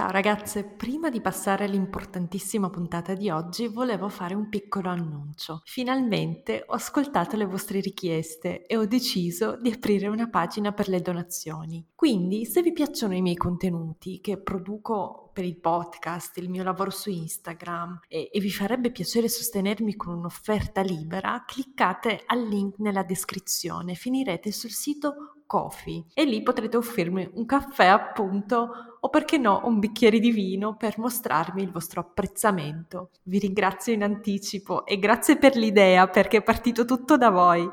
Ciao ragazze, prima di passare all'importantissima puntata di oggi volevo fare un piccolo annuncio. Finalmente ho ascoltato le vostre richieste e ho deciso di aprire una pagina per le donazioni. Quindi se vi piacciono i miei contenuti che produco per il podcast, il mio lavoro su Instagram e, e vi farebbe piacere sostenermi con un'offerta libera, cliccate al link nella descrizione, finirete sul sito Coffee e lì potrete offrirmi un caffè appunto o perché no un bicchiere di vino per mostrarmi il vostro apprezzamento. Vi ringrazio in anticipo e grazie per l'idea perché è partito tutto da voi.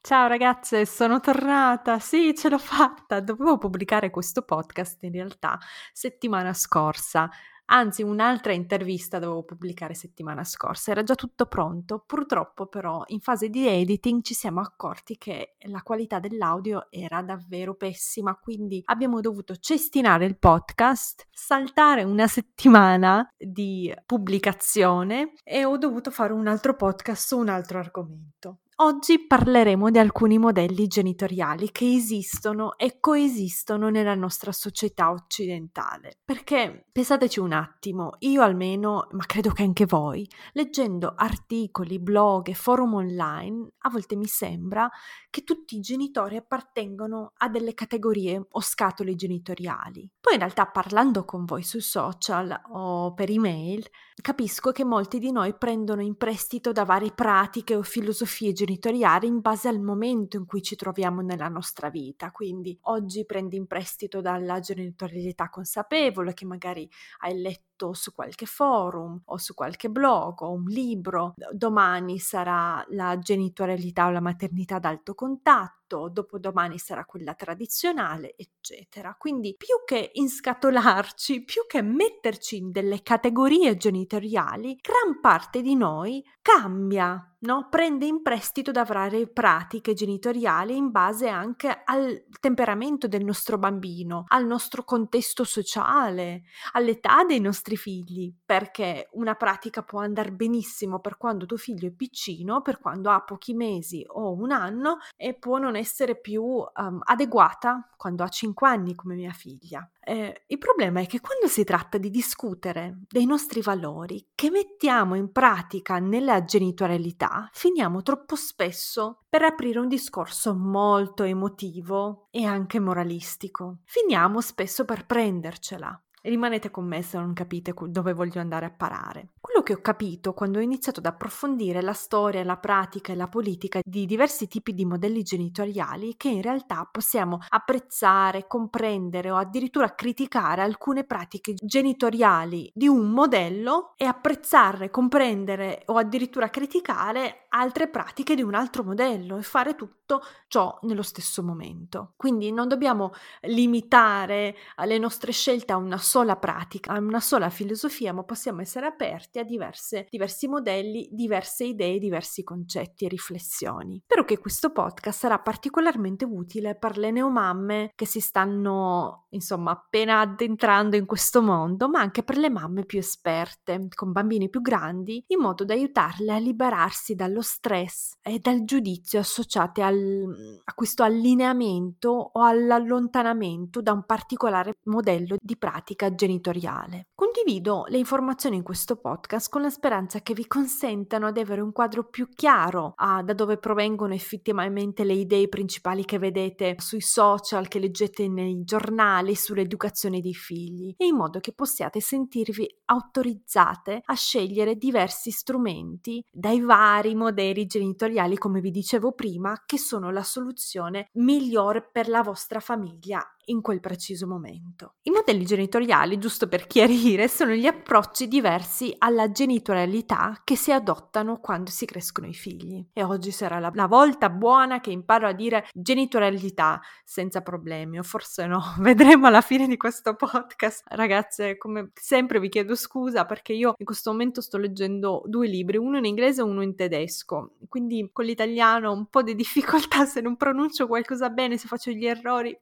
Ciao ragazze, sono tornata. Sì, ce l'ho fatta. Dovevo pubblicare questo podcast in realtà settimana scorsa, Anzi, un'altra intervista dovevo pubblicare settimana scorsa, era già tutto pronto. Purtroppo, però, in fase di editing ci siamo accorti che la qualità dell'audio era davvero pessima, quindi abbiamo dovuto cestinare il podcast, saltare una settimana di pubblicazione e ho dovuto fare un altro podcast su un altro argomento. Oggi parleremo di alcuni modelli genitoriali che esistono e coesistono nella nostra società occidentale. Perché pensateci un attimo, io almeno, ma credo che anche voi, leggendo articoli, blog e forum online, a volte mi sembra che tutti i genitori appartengono a delle categorie o scatole genitoriali. Poi in realtà parlando con voi sui social o per email, capisco che molti di noi prendono in prestito da varie pratiche o filosofie genitoriali in base al momento in cui ci troviamo nella nostra vita. Quindi oggi prendi in prestito dalla genitorialità consapevole che magari hai letto su qualche forum o su qualche blog o un libro, domani sarà la genitorialità o la maternità ad alto contatto, dopodomani sarà quella tradizionale, eccetera. Quindi più che inscatolarci, più che metterci in delle categorie genitoriali, gran parte di noi cambia no? prende in prestito da varie pratiche genitoriali in base anche al temperamento del nostro bambino, al nostro contesto sociale, all'età dei nostri figli, perché una pratica può andare benissimo per quando tuo figlio è piccino, per quando ha pochi mesi o un anno e può non essere più um, adeguata quando ha 5 anni come mia figlia. Eh, il problema è che quando si tratta di discutere dei nostri valori che mettiamo in pratica nella genitorialità, finiamo troppo spesso per aprire un discorso molto emotivo e anche moralistico. Finiamo spesso per prendercela. Rimanete con me se non capite dove voglio andare a parare. Quello che ho capito quando ho iniziato ad approfondire la storia, la pratica e la politica di diversi tipi di modelli genitoriali che in realtà possiamo apprezzare, comprendere o addirittura criticare alcune pratiche genitoriali di un modello e apprezzare, comprendere o addirittura criticare altre pratiche di un altro modello e fare tutto ciò nello stesso momento. Quindi non dobbiamo limitare le nostre scelte a una sola pratica, a una sola filosofia, ma possiamo essere aperti a diverse, diversi modelli, diverse idee, diversi concetti e riflessioni. Spero che questo podcast sarà particolarmente utile per le neomamme che si stanno, insomma, appena addentrando in questo mondo, ma anche per le mamme più esperte, con bambini più grandi, in modo da aiutarle a liberarsi dallo stress e dal giudizio associati al, a questo allineamento o all'allontanamento da un particolare modello di pratica pratica genitoriale. Condivido le informazioni in questo podcast con la speranza che vi consentano di avere un quadro più chiaro a da dove provengono effettivamente le idee principali che vedete sui social, che leggete nei giornali sull'educazione dei figli, e in modo che possiate sentirvi autorizzate a scegliere diversi strumenti dai vari modelli genitoriali, come vi dicevo prima, che sono la soluzione migliore per la vostra famiglia in quel preciso momento. I modelli genitoriali, giusto per chiarire, sono gli approcci diversi alla genitorialità che si adottano quando si crescono i figli. E oggi sarà la, la volta buona che imparo a dire genitorialità senza problemi, o forse no, vedremo alla fine di questo podcast. Ragazze, come sempre vi chiedo scusa perché io in questo momento sto leggendo due libri, uno in inglese e uno in tedesco, quindi con l'italiano ho un po' di difficoltà se non pronuncio qualcosa bene, se faccio gli errori,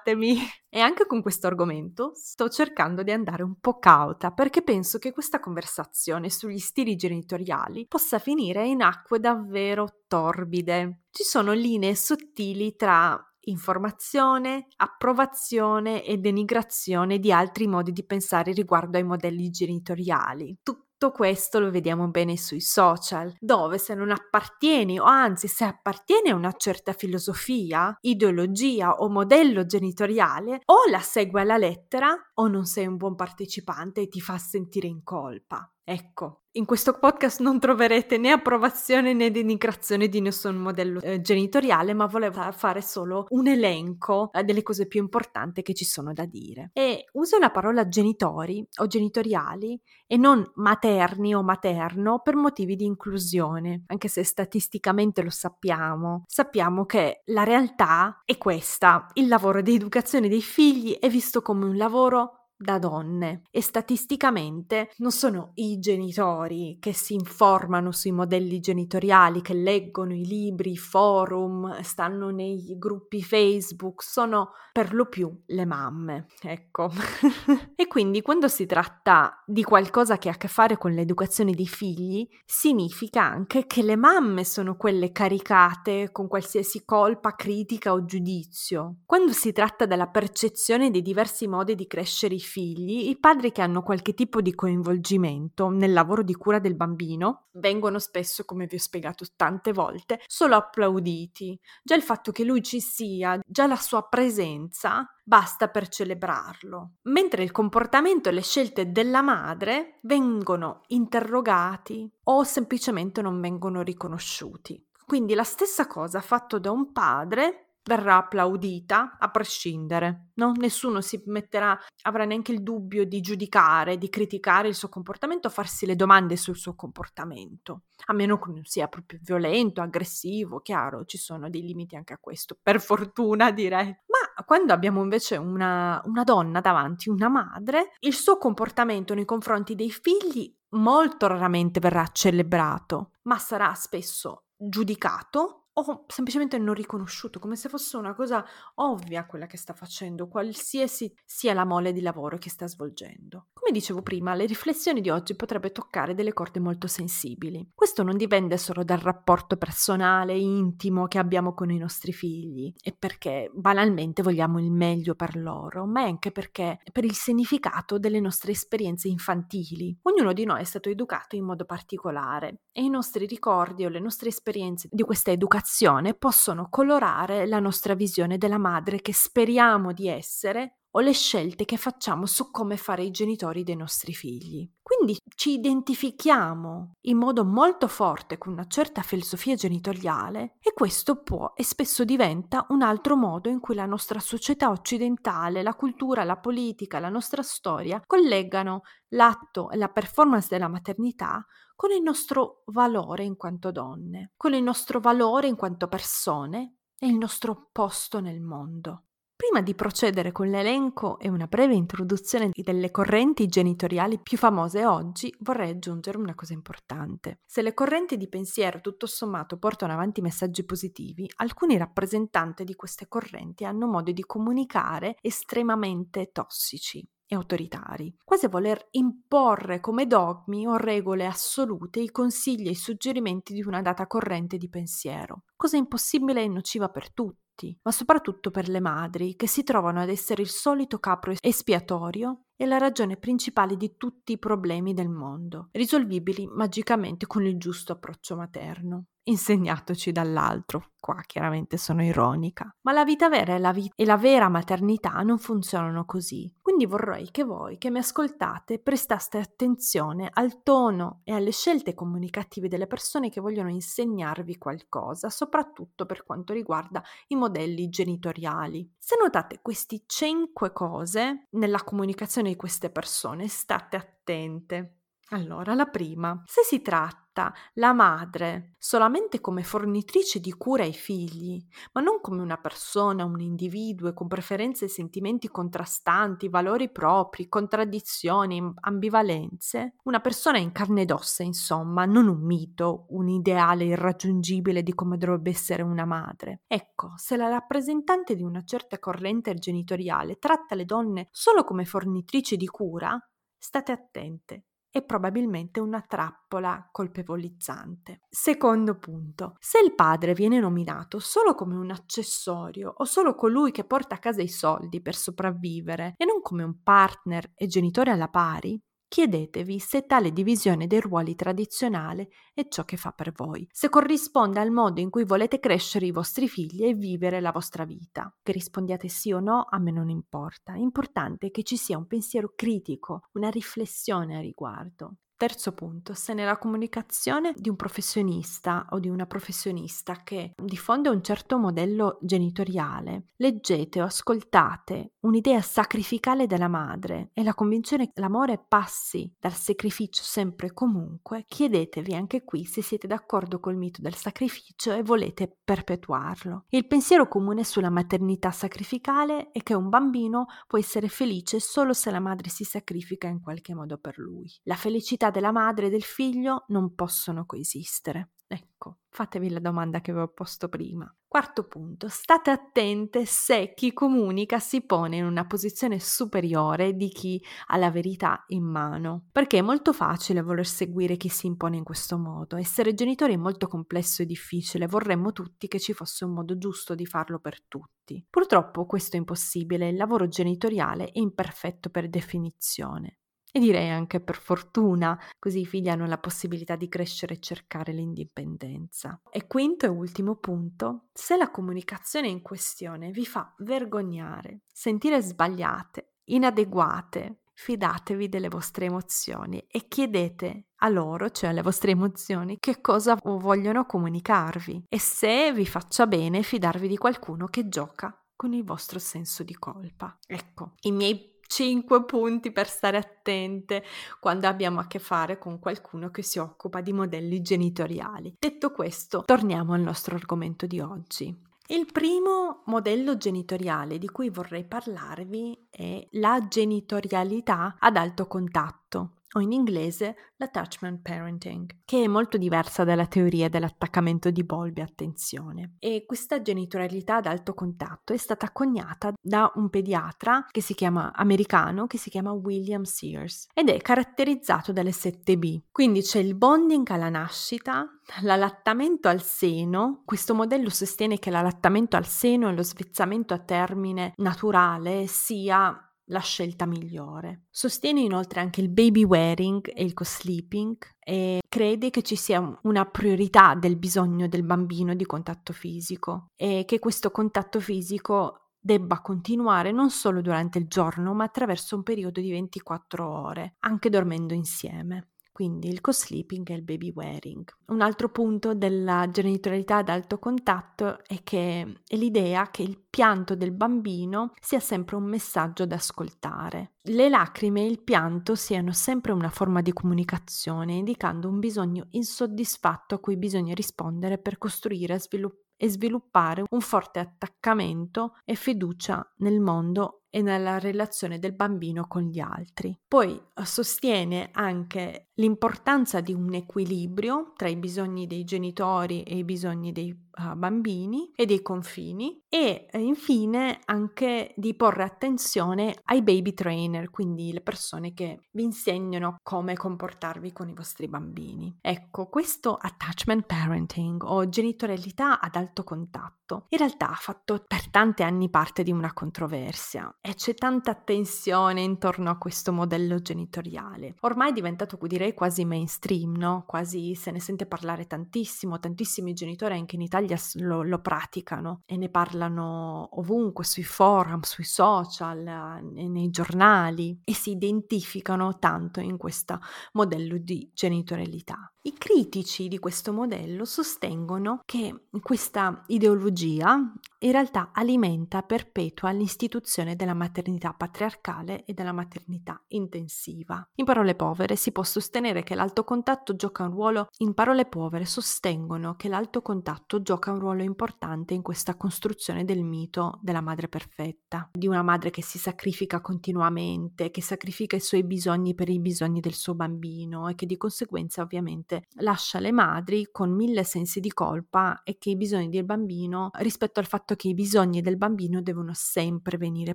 perdonatemi. E anche con questo argomento sto cercando di andare un po' cauta perché penso che questa conversazione sugli stili genitoriali possa finire in acque davvero torbide. Ci sono linee sottili tra informazione, approvazione e denigrazione di altri modi di pensare riguardo ai modelli genitoriali. Tutto tutto questo lo vediamo bene sui social, dove se non appartieni o anzi se appartieni a una certa filosofia, ideologia o modello genitoriale, o la segui alla lettera o non sei un buon partecipante e ti fa sentire in colpa. Ecco, in questo podcast non troverete né approvazione né denigrazione di nessun modello eh, genitoriale, ma volevo fare solo un elenco eh, delle cose più importanti che ci sono da dire. E uso la parola genitori o genitoriali e non materni o materno per motivi di inclusione, anche se statisticamente lo sappiamo. Sappiamo che la realtà è questa, il lavoro di educazione dei figli è visto come un lavoro da donne e statisticamente non sono i genitori che si informano sui modelli genitoriali, che leggono i libri, i forum, stanno nei gruppi Facebook, sono per lo più le mamme, ecco. e quindi quando si tratta di qualcosa che ha a che fare con l'educazione dei figli, significa anche che le mamme sono quelle caricate con qualsiasi colpa, critica o giudizio. Quando si tratta della percezione dei diversi modi di crescere i figli, i padri che hanno qualche tipo di coinvolgimento nel lavoro di cura del bambino vengono spesso, come vi ho spiegato tante volte, solo applauditi. Già il fatto che lui ci sia, già la sua presenza, basta per celebrarlo. Mentre il comportamento e le scelte della madre vengono interrogati o semplicemente non vengono riconosciuti. Quindi la stessa cosa fatto da un padre verrà applaudita a prescindere, no? Nessuno si metterà, avrà neanche il dubbio di giudicare, di criticare il suo comportamento, farsi le domande sul suo comportamento, a meno che non sia proprio violento, aggressivo, chiaro, ci sono dei limiti anche a questo, per fortuna direi. Ma quando abbiamo invece una, una donna davanti, una madre, il suo comportamento nei confronti dei figli molto raramente verrà celebrato, ma sarà spesso giudicato o semplicemente non riconosciuto, come se fosse una cosa ovvia quella che sta facendo, qualsiasi sia la mole di lavoro che sta svolgendo. Come dicevo prima, le riflessioni di oggi potrebbero toccare delle corde molto sensibili. Questo non dipende solo dal rapporto personale, intimo che abbiamo con i nostri figli e perché banalmente vogliamo il meglio per loro, ma anche perché per il significato delle nostre esperienze infantili. Ognuno di noi è stato educato in modo particolare e i nostri ricordi o le nostre esperienze di questa educazione educazione possono colorare la nostra visione della madre che speriamo di essere o le scelte che facciamo su come fare i genitori dei nostri figli. Quindi ci identifichiamo in modo molto forte con una certa filosofia genitoriale e questo può e spesso diventa un altro modo in cui la nostra società occidentale, la cultura, la politica, la nostra storia collegano l'atto e la performance della maternità con il nostro valore in quanto donne, con il nostro valore in quanto persone e il nostro posto nel mondo. Prima di procedere con l'elenco e una breve introduzione delle correnti genitoriali più famose oggi, vorrei aggiungere una cosa importante. Se le correnti di pensiero tutto sommato portano avanti messaggi positivi, alcuni rappresentanti di queste correnti hanno modi di comunicare estremamente tossici e autoritari, quasi a voler imporre come dogmi o regole assolute i consigli e i suggerimenti di una data corrente di pensiero, cosa impossibile e nociva per tutti tutti, ma soprattutto per le madri, che si trovano ad essere il solito capro espiatorio e la ragione principale di tutti i problemi del mondo, risolvibili magicamente con il giusto approccio materno insegnatoci dall'altro. Qua chiaramente sono ironica. Ma la vita vera e la, vita, e la vera maternità non funzionano così. Quindi vorrei che voi che mi ascoltate prestaste attenzione al tono e alle scelte comunicative delle persone che vogliono insegnarvi qualcosa, soprattutto per quanto riguarda i modelli genitoriali. Se notate queste cinque cose nella comunicazione di queste persone, state attente. Allora, la prima, se si tratta la madre solamente come fornitrice di cura ai figli, ma non come una persona, un individuo con preferenze e sentimenti contrastanti, valori propri, contraddizioni, ambivalenze, una persona in carne ed ossa, insomma, non un mito, un ideale irraggiungibile di come dovrebbe essere una madre. Ecco, se la rappresentante di una certa corrente genitoriale tratta le donne solo come fornitrici di cura, state attente è probabilmente una trappola colpevolizzante. Secondo punto, se il padre viene nominato solo come un accessorio o solo colui che porta a casa i soldi per sopravvivere e non come un partner e genitore alla pari, Chiedetevi se tale divisione dei ruoli tradizionale è ciò che fa per voi, se corrisponde al modo in cui volete crescere i vostri figli e vivere la vostra vita. Che rispondiate sì o no, a me non importa, importante è che ci sia un pensiero critico, una riflessione a riguardo. Terzo punto, se nella comunicazione di un professionista o di una professionista che diffonde un certo modello genitoriale, leggete o ascoltate un'idea sacrificale della madre e la convinzione che l'amore passi dal sacrificio sempre e comunque, chiedetevi anche qui se siete d'accordo col mito del sacrificio e volete perpetuarlo. Il pensiero comune sulla maternità sacrificale è che un bambino può essere felice solo se la madre si sacrifica in qualche modo per lui. La felicità della madre e del figlio non possono coesistere. Ecco, fatevi la domanda che ho posto prima. Quarto punto, state attente se chi comunica si pone in una posizione superiore di chi ha la verità in mano, perché è molto facile voler seguire chi si impone in questo modo. Essere genitori è molto complesso e difficile, vorremmo tutti che ci fosse un modo giusto di farlo per tutti. Purtroppo questo è impossibile, il lavoro genitoriale è imperfetto per definizione. E direi anche per fortuna, così i figli hanno la possibilità di crescere e cercare l'indipendenza. E quinto e ultimo punto, se la comunicazione in questione vi fa vergognare, sentire sbagliate, inadeguate, fidatevi delle vostre emozioni e chiedete a loro, cioè alle vostre emozioni, che cosa vogliono comunicarvi e se vi faccia bene fidarvi di qualcuno che gioca con il vostro senso di colpa. Ecco, i miei 5 punti per stare attente quando abbiamo a che fare con qualcuno che si occupa di modelli genitoriali. Detto questo, torniamo al nostro argomento di oggi. Il primo modello genitoriale di cui vorrei parlarvi è la genitorialità ad alto contatto o in inglese l'attachment parenting, che è molto diversa dalla teoria dell'attaccamento di Bowlby, attenzione. E questa genitorialità ad alto contatto è stata coniata da un pediatra che si chiama americano, che si chiama William Sears ed è caratterizzato dalle 7B. Quindi c'è il bonding alla nascita, l'allattamento al seno. Questo modello sostiene che l'allattamento al seno e lo svezzamento a termine naturale sia la scelta migliore. Sostiene inoltre anche il baby wearing e il co-sleeping e crede che ci sia una priorità del bisogno del bambino di contatto fisico e che questo contatto fisico debba continuare non solo durante il giorno ma attraverso un periodo di 24 ore, anche dormendo insieme quindi il co-sleeping e il baby wearing. Un altro punto della genitorialità ad alto contatto è che è l'idea che il pianto del bambino sia sempre un messaggio da ascoltare. Le lacrime e il pianto siano sempre una forma di comunicazione, indicando un bisogno insoddisfatto a cui bisogna rispondere per costruire e sviluppare e sviluppare un forte attaccamento e fiducia nel mondo e nella relazione del bambino con gli altri. Poi eh, sostiene anche l'importanza di un equilibrio tra i bisogni dei genitori e i bisogni dei uh, bambini e dei confini e uh, infine anche di porre attenzione ai baby trainer, quindi le persone che vi insegnano come comportarvi con i vostri bambini. Ecco, questo attachment parenting o genitorialità ad alto contatto in realtà ha fatto per tanti anni parte di una controversia e c'è tanta attenzione intorno a questo modello genitoriale. Ormai è diventato, direi, quasi mainstream, no? Quasi se ne sente parlare tantissimo, tantissimi genitori anche in Italia lo, lo praticano e ne parlano ovunque, sui forum, sui social, nei giornali e si identificano tanto in questo modello di genitorialità. I critici di questo modello sostengono che questa ideologia in realtà alimenta, perpetua l'istituzione della maternità patriarcale e della maternità intensiva. In parole povere si può sostenere che l'alto contatto gioca un ruolo, in parole povere sostengono che l'alto contatto gioca un ruolo importante in questa costruzione del mito della madre perfetta, di una madre che si sacrifica continuamente, che sacrifica i suoi bisogni per i bisogni del suo bambino e che di conseguenza ovviamente lascia le madri con mille sensi di colpa e che i bisogni del bambino rispetto al fatto che i bisogni del bambino devono sempre venire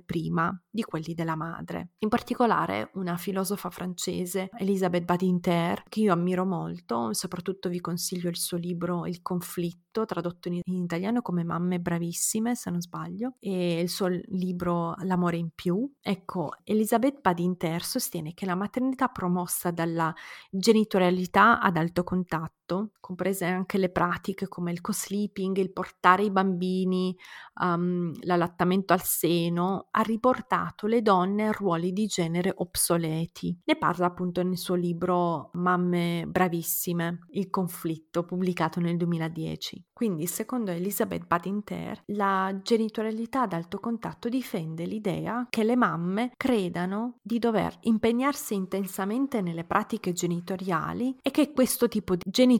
prima di quelli della madre. In particolare una filosofa francese, Elisabeth Badinter, che io ammiro molto, soprattutto vi consiglio il suo libro Il conflitto, tradotto in, italiano come Mamme bravissime, se non sbaglio, e il suo libro L'amore in più. Ecco, Elisabeth Badinter sostiene che la maternità promossa dalla genitorialità ad alto contatto, comprese anche le pratiche come il co-sleeping, il portare i bambini um, l'allattamento al seno, ha riportato le donne a ruoli di genere obsoleti. Ne parla appunto nel suo libro Mamme bravissime, il conflitto, pubblicato nel 2010. Quindi, secondo Elisabeth Badinter, la genitorialità ad alto contatto difende l'idea che le mamme credano di dover impegnarsi intensamente nelle pratiche genitoriali e che questo tipo di genitorialità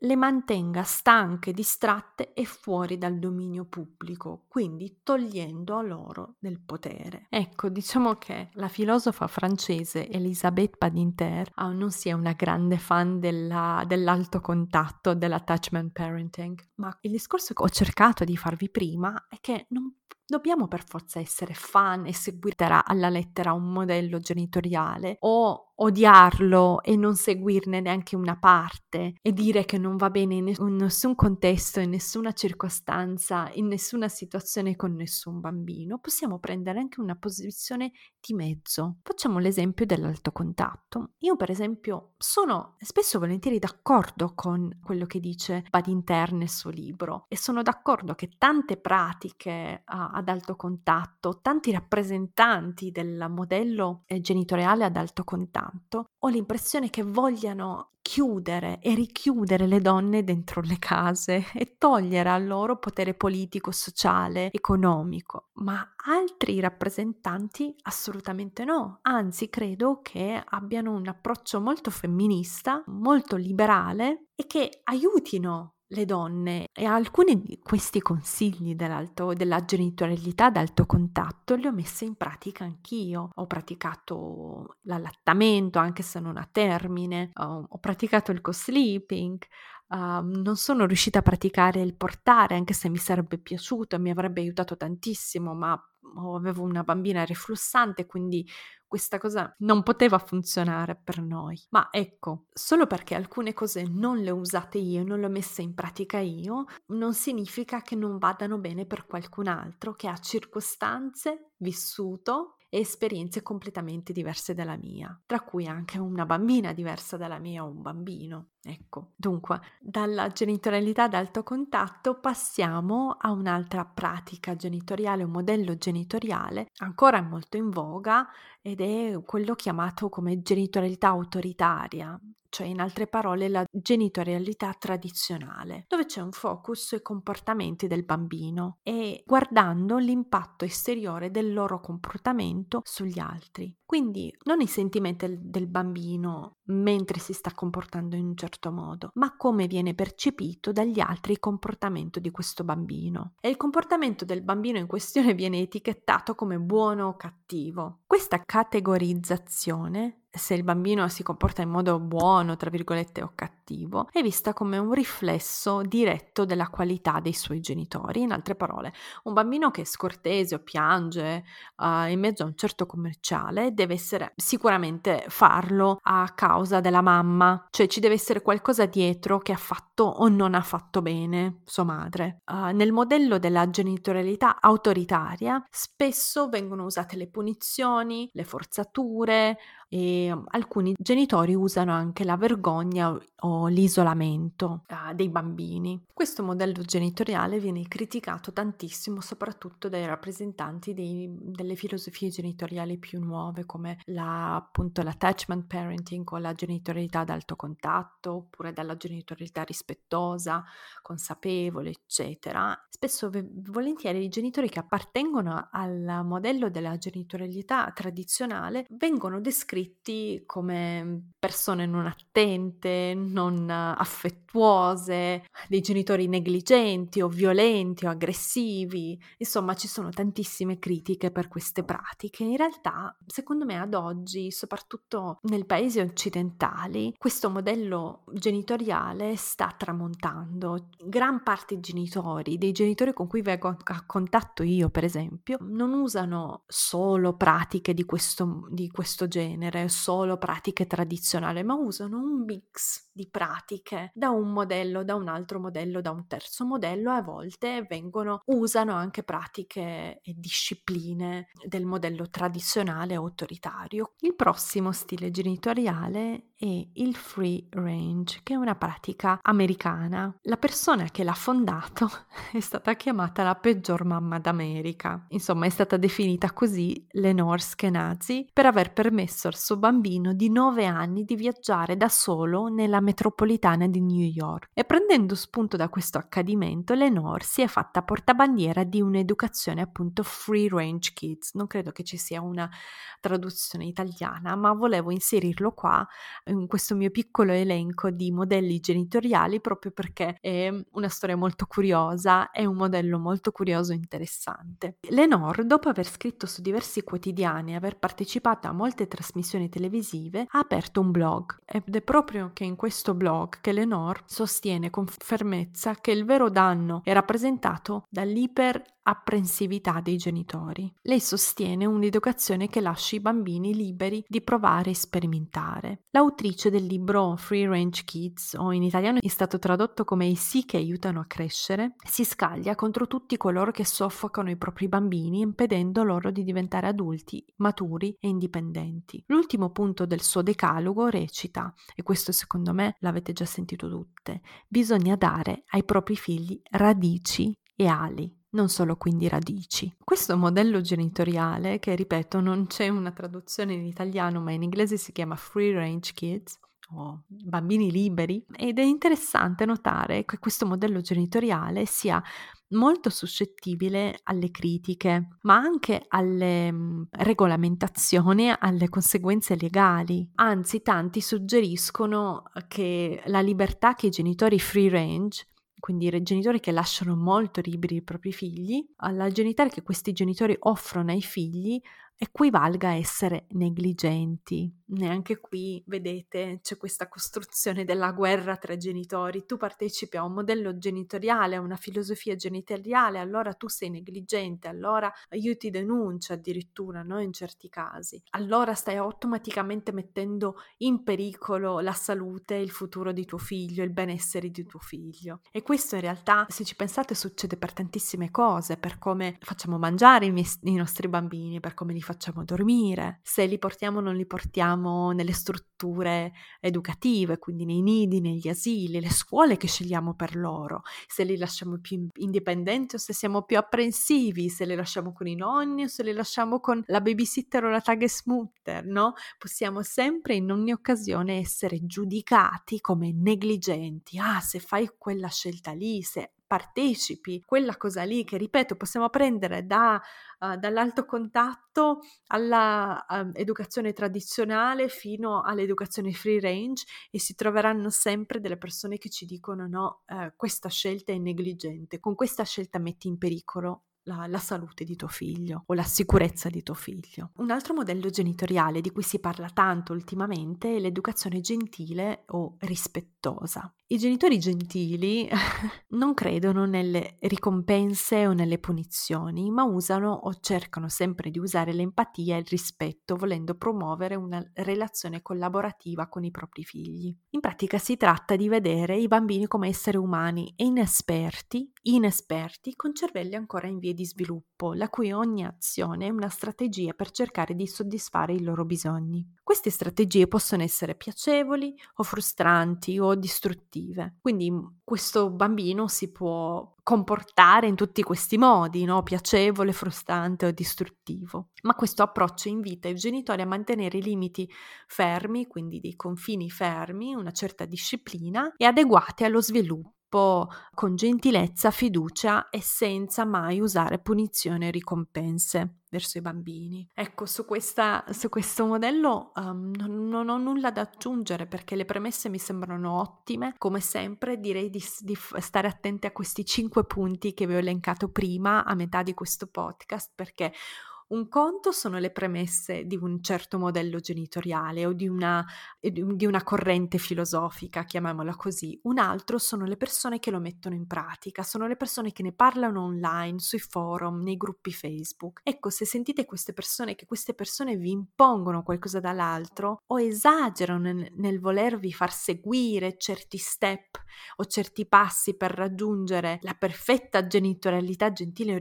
le mantenga stanche, distratte e fuori dal dominio pubblico, quindi togliendo a loro del potere. Ecco, diciamo che la filosofa francese Elisabeth Badinter oh, non sia una grande fan della, dell'alto contatto, dell'attachment parenting, ma il discorso che ho cercato di farvi prima è che non dobbiamo per forza essere fan e seguire alla lettera un modello genitoriale o odiarlo e non seguirne neanche una parte e dire che non va bene in nessun contesto, in nessuna circostanza, in nessuna situazione con nessun bambino, possiamo prendere anche una posizione di mezzo. Facciamo l'esempio dell'alto contatto. Io per esempio sono spesso volentieri d'accordo con quello che dice Badinter nel suo libro e sono d'accordo che tante pratiche uh, ad alto contatto, tanti rappresentanti del modello eh, genitoriale ad alto contatto, ho l'impressione che vogliano chiudere e richiudere le donne dentro le case e togliere al loro potere politico, sociale, economico. Ma altri rappresentanti assolutamente no, anzi credo che abbiano un approccio molto femminista, molto liberale e che aiutino le donne e alcuni di questi consigli della genitorialità ad alto contatto li ho messi in pratica anch'io. Ho praticato l'allattamento anche se non a termine, ho, ho praticato il co-sleeping, uh, non sono riuscita a praticare il portare anche se mi sarebbe piaciuto e mi avrebbe aiutato tantissimo, ma avevo una bambina reflussante, quindi questa cosa non poteva funzionare per noi. Ma ecco, solo perché alcune cose non le ho usate io, non le ho messe in pratica io, non significa che non vadano bene per qualcun altro che ha circostanze, vissuto e esperienze completamente diverse dalla mia, tra cui anche una bambina diversa dalla mia o un bambino. Ecco, dunque, dalla genitorialità ad alto contatto passiamo a un'altra pratica genitoriale, un modello genitoriale ancora molto in voga ed è quello chiamato come genitorialità autoritaria, cioè in altre parole la genitorialità tradizionale, dove c'è un focus sui comportamenti del bambino e guardando l'impatto esteriore del loro comportamento sugli altri. Quindi non i sentimenti del bambino mentre si sta comportando in un certo modo, ma come viene percepito dagli altri il comportamento di questo bambino. E il comportamento del bambino in questione viene etichettato come buono o cattivo. Questa categorizzazione se il bambino si comporta in modo buono, tra virgolette, o cattivo, è vista come un riflesso diretto della qualità dei suoi genitori. In altre parole, un bambino che è scortese o piange uh, in mezzo a un certo commerciale deve essere sicuramente farlo a causa della mamma, cioè ci deve essere qualcosa dietro che ha fatto o non ha fatto bene sua madre. Uh, nel modello della genitorialità autoritaria spesso vengono usate le punizioni, le forzature, e um, alcuni genitori usano anche la vergogna o l'isolamento uh, dei bambini. Questo modello genitoriale viene criticato tantissimo soprattutto dai rappresentanti dei, delle filosofie genitoriali più nuove come la, appunto l'attachment parenting o la genitorialità ad alto contatto oppure dalla genitorialità rispettosa, consapevole, eccetera. Spesso volentieri i genitori che appartengono al modello della genitorialità tradizionale vengono descritti descritti come persone non attente, non affettuose, dei genitori negligenti o violenti o aggressivi. Insomma, ci sono tantissime critiche per queste pratiche. In realtà, secondo me, ad oggi, soprattutto nei paesi occidentali, questo modello genitoriale sta tramontando. Gran parte dei genitori, dei genitori con cui vengo a contatto io, per esempio, non usano solo pratiche di questo, di questo genere seguire solo pratiche tradizionali, ma usano un mix di pratiche da un modello, da un altro modello, da un terzo modello e a volte vengono, usano anche pratiche e discipline del modello tradizionale autoritario. Il prossimo stile genitoriale è il free range, che è una pratica americana. La persona che l'ha fondato è stata chiamata la peggior mamma d'America. Insomma, è stata definita così Lenore Skenazi per aver permesso al suo bambino di 9 anni di viaggiare da solo nella metropolitana di New York. E prendendo spunto da questo accadimento, Lenore si è fatta portabandiera di un'educazione appunto free range kids. Non credo che ci sia una traduzione italiana, ma volevo inserirlo qua questo mio piccolo elenco di modelli genitoriali proprio perché è una storia molto curiosa, è un modello molto curioso e interessante. Lenore, dopo aver scritto su diversi quotidiani e aver partecipato a molte trasmissioni televisive, ha aperto un blog ed è proprio che in questo blog che Lenore sostiene con fermezza che il vero danno è rappresentato dall'iper apprensività dei genitori. Lei sostiene un'educazione che lascia i bambini liberi di provare e sperimentare. L'autrice del libro Free Range Kids, o in italiano è stato tradotto come i sì che aiutano a crescere, si scaglia contro tutti coloro che soffocano i propri bambini impedendo loro di diventare adulti, maturi e indipendenti. L'ultimo punto del suo decalogo recita, e questo secondo me l'avete già sentito tutte, bisogna dare ai propri figli radici e ali non solo quindi radici. Questo modello genitoriale, che ripeto non c'è una traduzione in italiano, ma in inglese si chiama Free Range Kids, o bambini liberi, ed è interessante notare che questo modello genitoriale sia molto suscettibile alle critiche, ma anche alle mh, regolamentazioni, alle conseguenze legali. Anzi, tanti suggeriscono che la libertà che i genitori free range quindi i genitori che lasciano molto liberi i propri figli, alla genitale che questi genitori offrono ai figli equivalga a essere negligenti. Neanche qui, vedete, c'è questa costruzione della guerra tra genitori. Tu partecipi a un modello genitoriale, a una filosofia genitoriale, allora tu sei negligente, allora io ti denuncio addirittura, no? In certi casi. Allora stai automaticamente mettendo in pericolo la salute, il futuro di tuo figlio, il benessere di tuo figlio. E questo in realtà, se ci pensate, succede per tantissime cose, per come facciamo mangiare i, miei, i nostri bambini, per come li facciamo dormire, se li portiamo o non li portiamo nelle strutture educative, quindi nei nidi, negli asili, le scuole che scegliamo per loro, se li lasciamo più indipendenti o se siamo più apprensivi, se li lasciamo con i nonni o se li lasciamo con la babysitter o la tagesmutter, no? Possiamo sempre in ogni occasione essere giudicati come negligenti. Ah, se fai quella scelta lì, se partecipi, quella cosa lì che ripeto possiamo prendere da, uh, dall'alto contatto alla uh, educazione tradizionale fino all'educazione free range e si troveranno sempre delle persone che ci dicono no, uh, questa scelta è negligente, con questa scelta metti in pericolo la, la, salute di tuo figlio o la sicurezza di tuo figlio. Un altro modello genitoriale di cui si parla tanto ultimamente è l'educazione gentile o rispettosa. I genitori gentili non credono nelle ricompense o nelle punizioni, ma usano o cercano sempre di usare l'empatia e il rispetto, volendo promuovere una relazione collaborativa con i propri figli. In pratica si tratta di vedere i bambini come esseri umani e inesperti, inesperti con cervelli ancora in via di sviluppo, la cui ogni azione è una strategia per cercare di soddisfare i loro bisogni. Queste strategie possono essere piacevoli o frustranti o distruttive. Quindi mm, questo bambino si può comportare in tutti questi modi, no? piacevole, frustrante o distruttivo. Ma questo approccio invita i genitori a mantenere i limiti fermi, quindi dei confini fermi, una certa disciplina e adeguati allo sviluppo con gentilezza, fiducia e senza mai usare punizioni e ricompense verso i bambini. Ecco, su, questa, su questo modello um, non, non, ho nulla da aggiungere perché le premesse mi sembrano ottime. Come sempre direi di, di stare attenti a questi cinque punti che vi ho elencato prima a metà di questo podcast perché un conto sono le premesse di un certo modello genitoriale o di una, di una, corrente filosofica, chiamiamola così. Un altro sono le persone che lo mettono in pratica, sono le persone che ne parlano online, sui forum, nei gruppi Facebook. Ecco, se sentite queste persone, che queste persone vi impongono qualcosa dall'altro o esagerano nel, nel volervi far seguire certi step o certi passi per raggiungere la perfetta genitorialità gentile o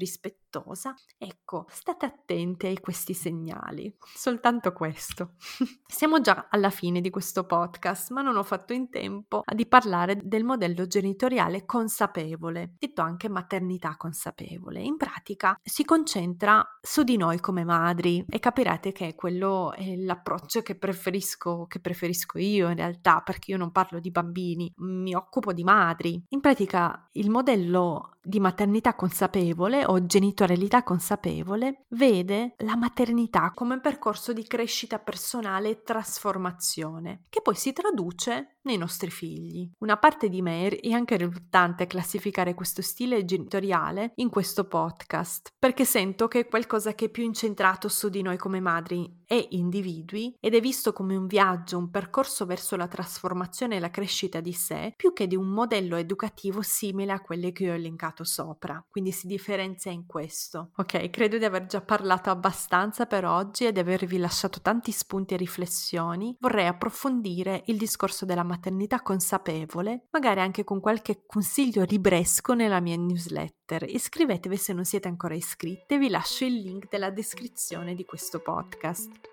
rispettosa, ecco, state attenti a questi segnali. Soltanto questo. Siamo già alla fine di questo podcast, ma non ho fatto in tempo di parlare del modello genitoriale consapevole, detto anche maternità consapevole. In pratica si concentra su di noi come madri e capirete che quello è l'approccio che preferisco, che preferisco io in realtà, perché io non parlo di bambini, mi occupo di madri. In pratica il modello di maternità consapevole o genitorialità consapevole vede la maternità come un percorso di crescita personale e trasformazione, che poi si traduce nei nostri figli. Una parte di me è anche riluttante a classificare questo stile genitoriale in questo podcast, perché sento che è qualcosa che è più incentrato su di noi come madri e individui ed è visto come un viaggio, un percorso verso la trasformazione e la crescita di sé, più che di un modello educativo simile a quelli che ho elencato sopra, quindi si differenzia in questo. Ok, credo di aver già parlato abbastanza per oggi e di avervi lasciato tanti spunti e riflessioni. Vorrei approfondire il discorso della maternità consapevole, magari anche con qualche consiglio libresco nella mia newsletter. Iscrivetevi se non siete ancora iscritti, vi lascio il link della descrizione di questo podcast.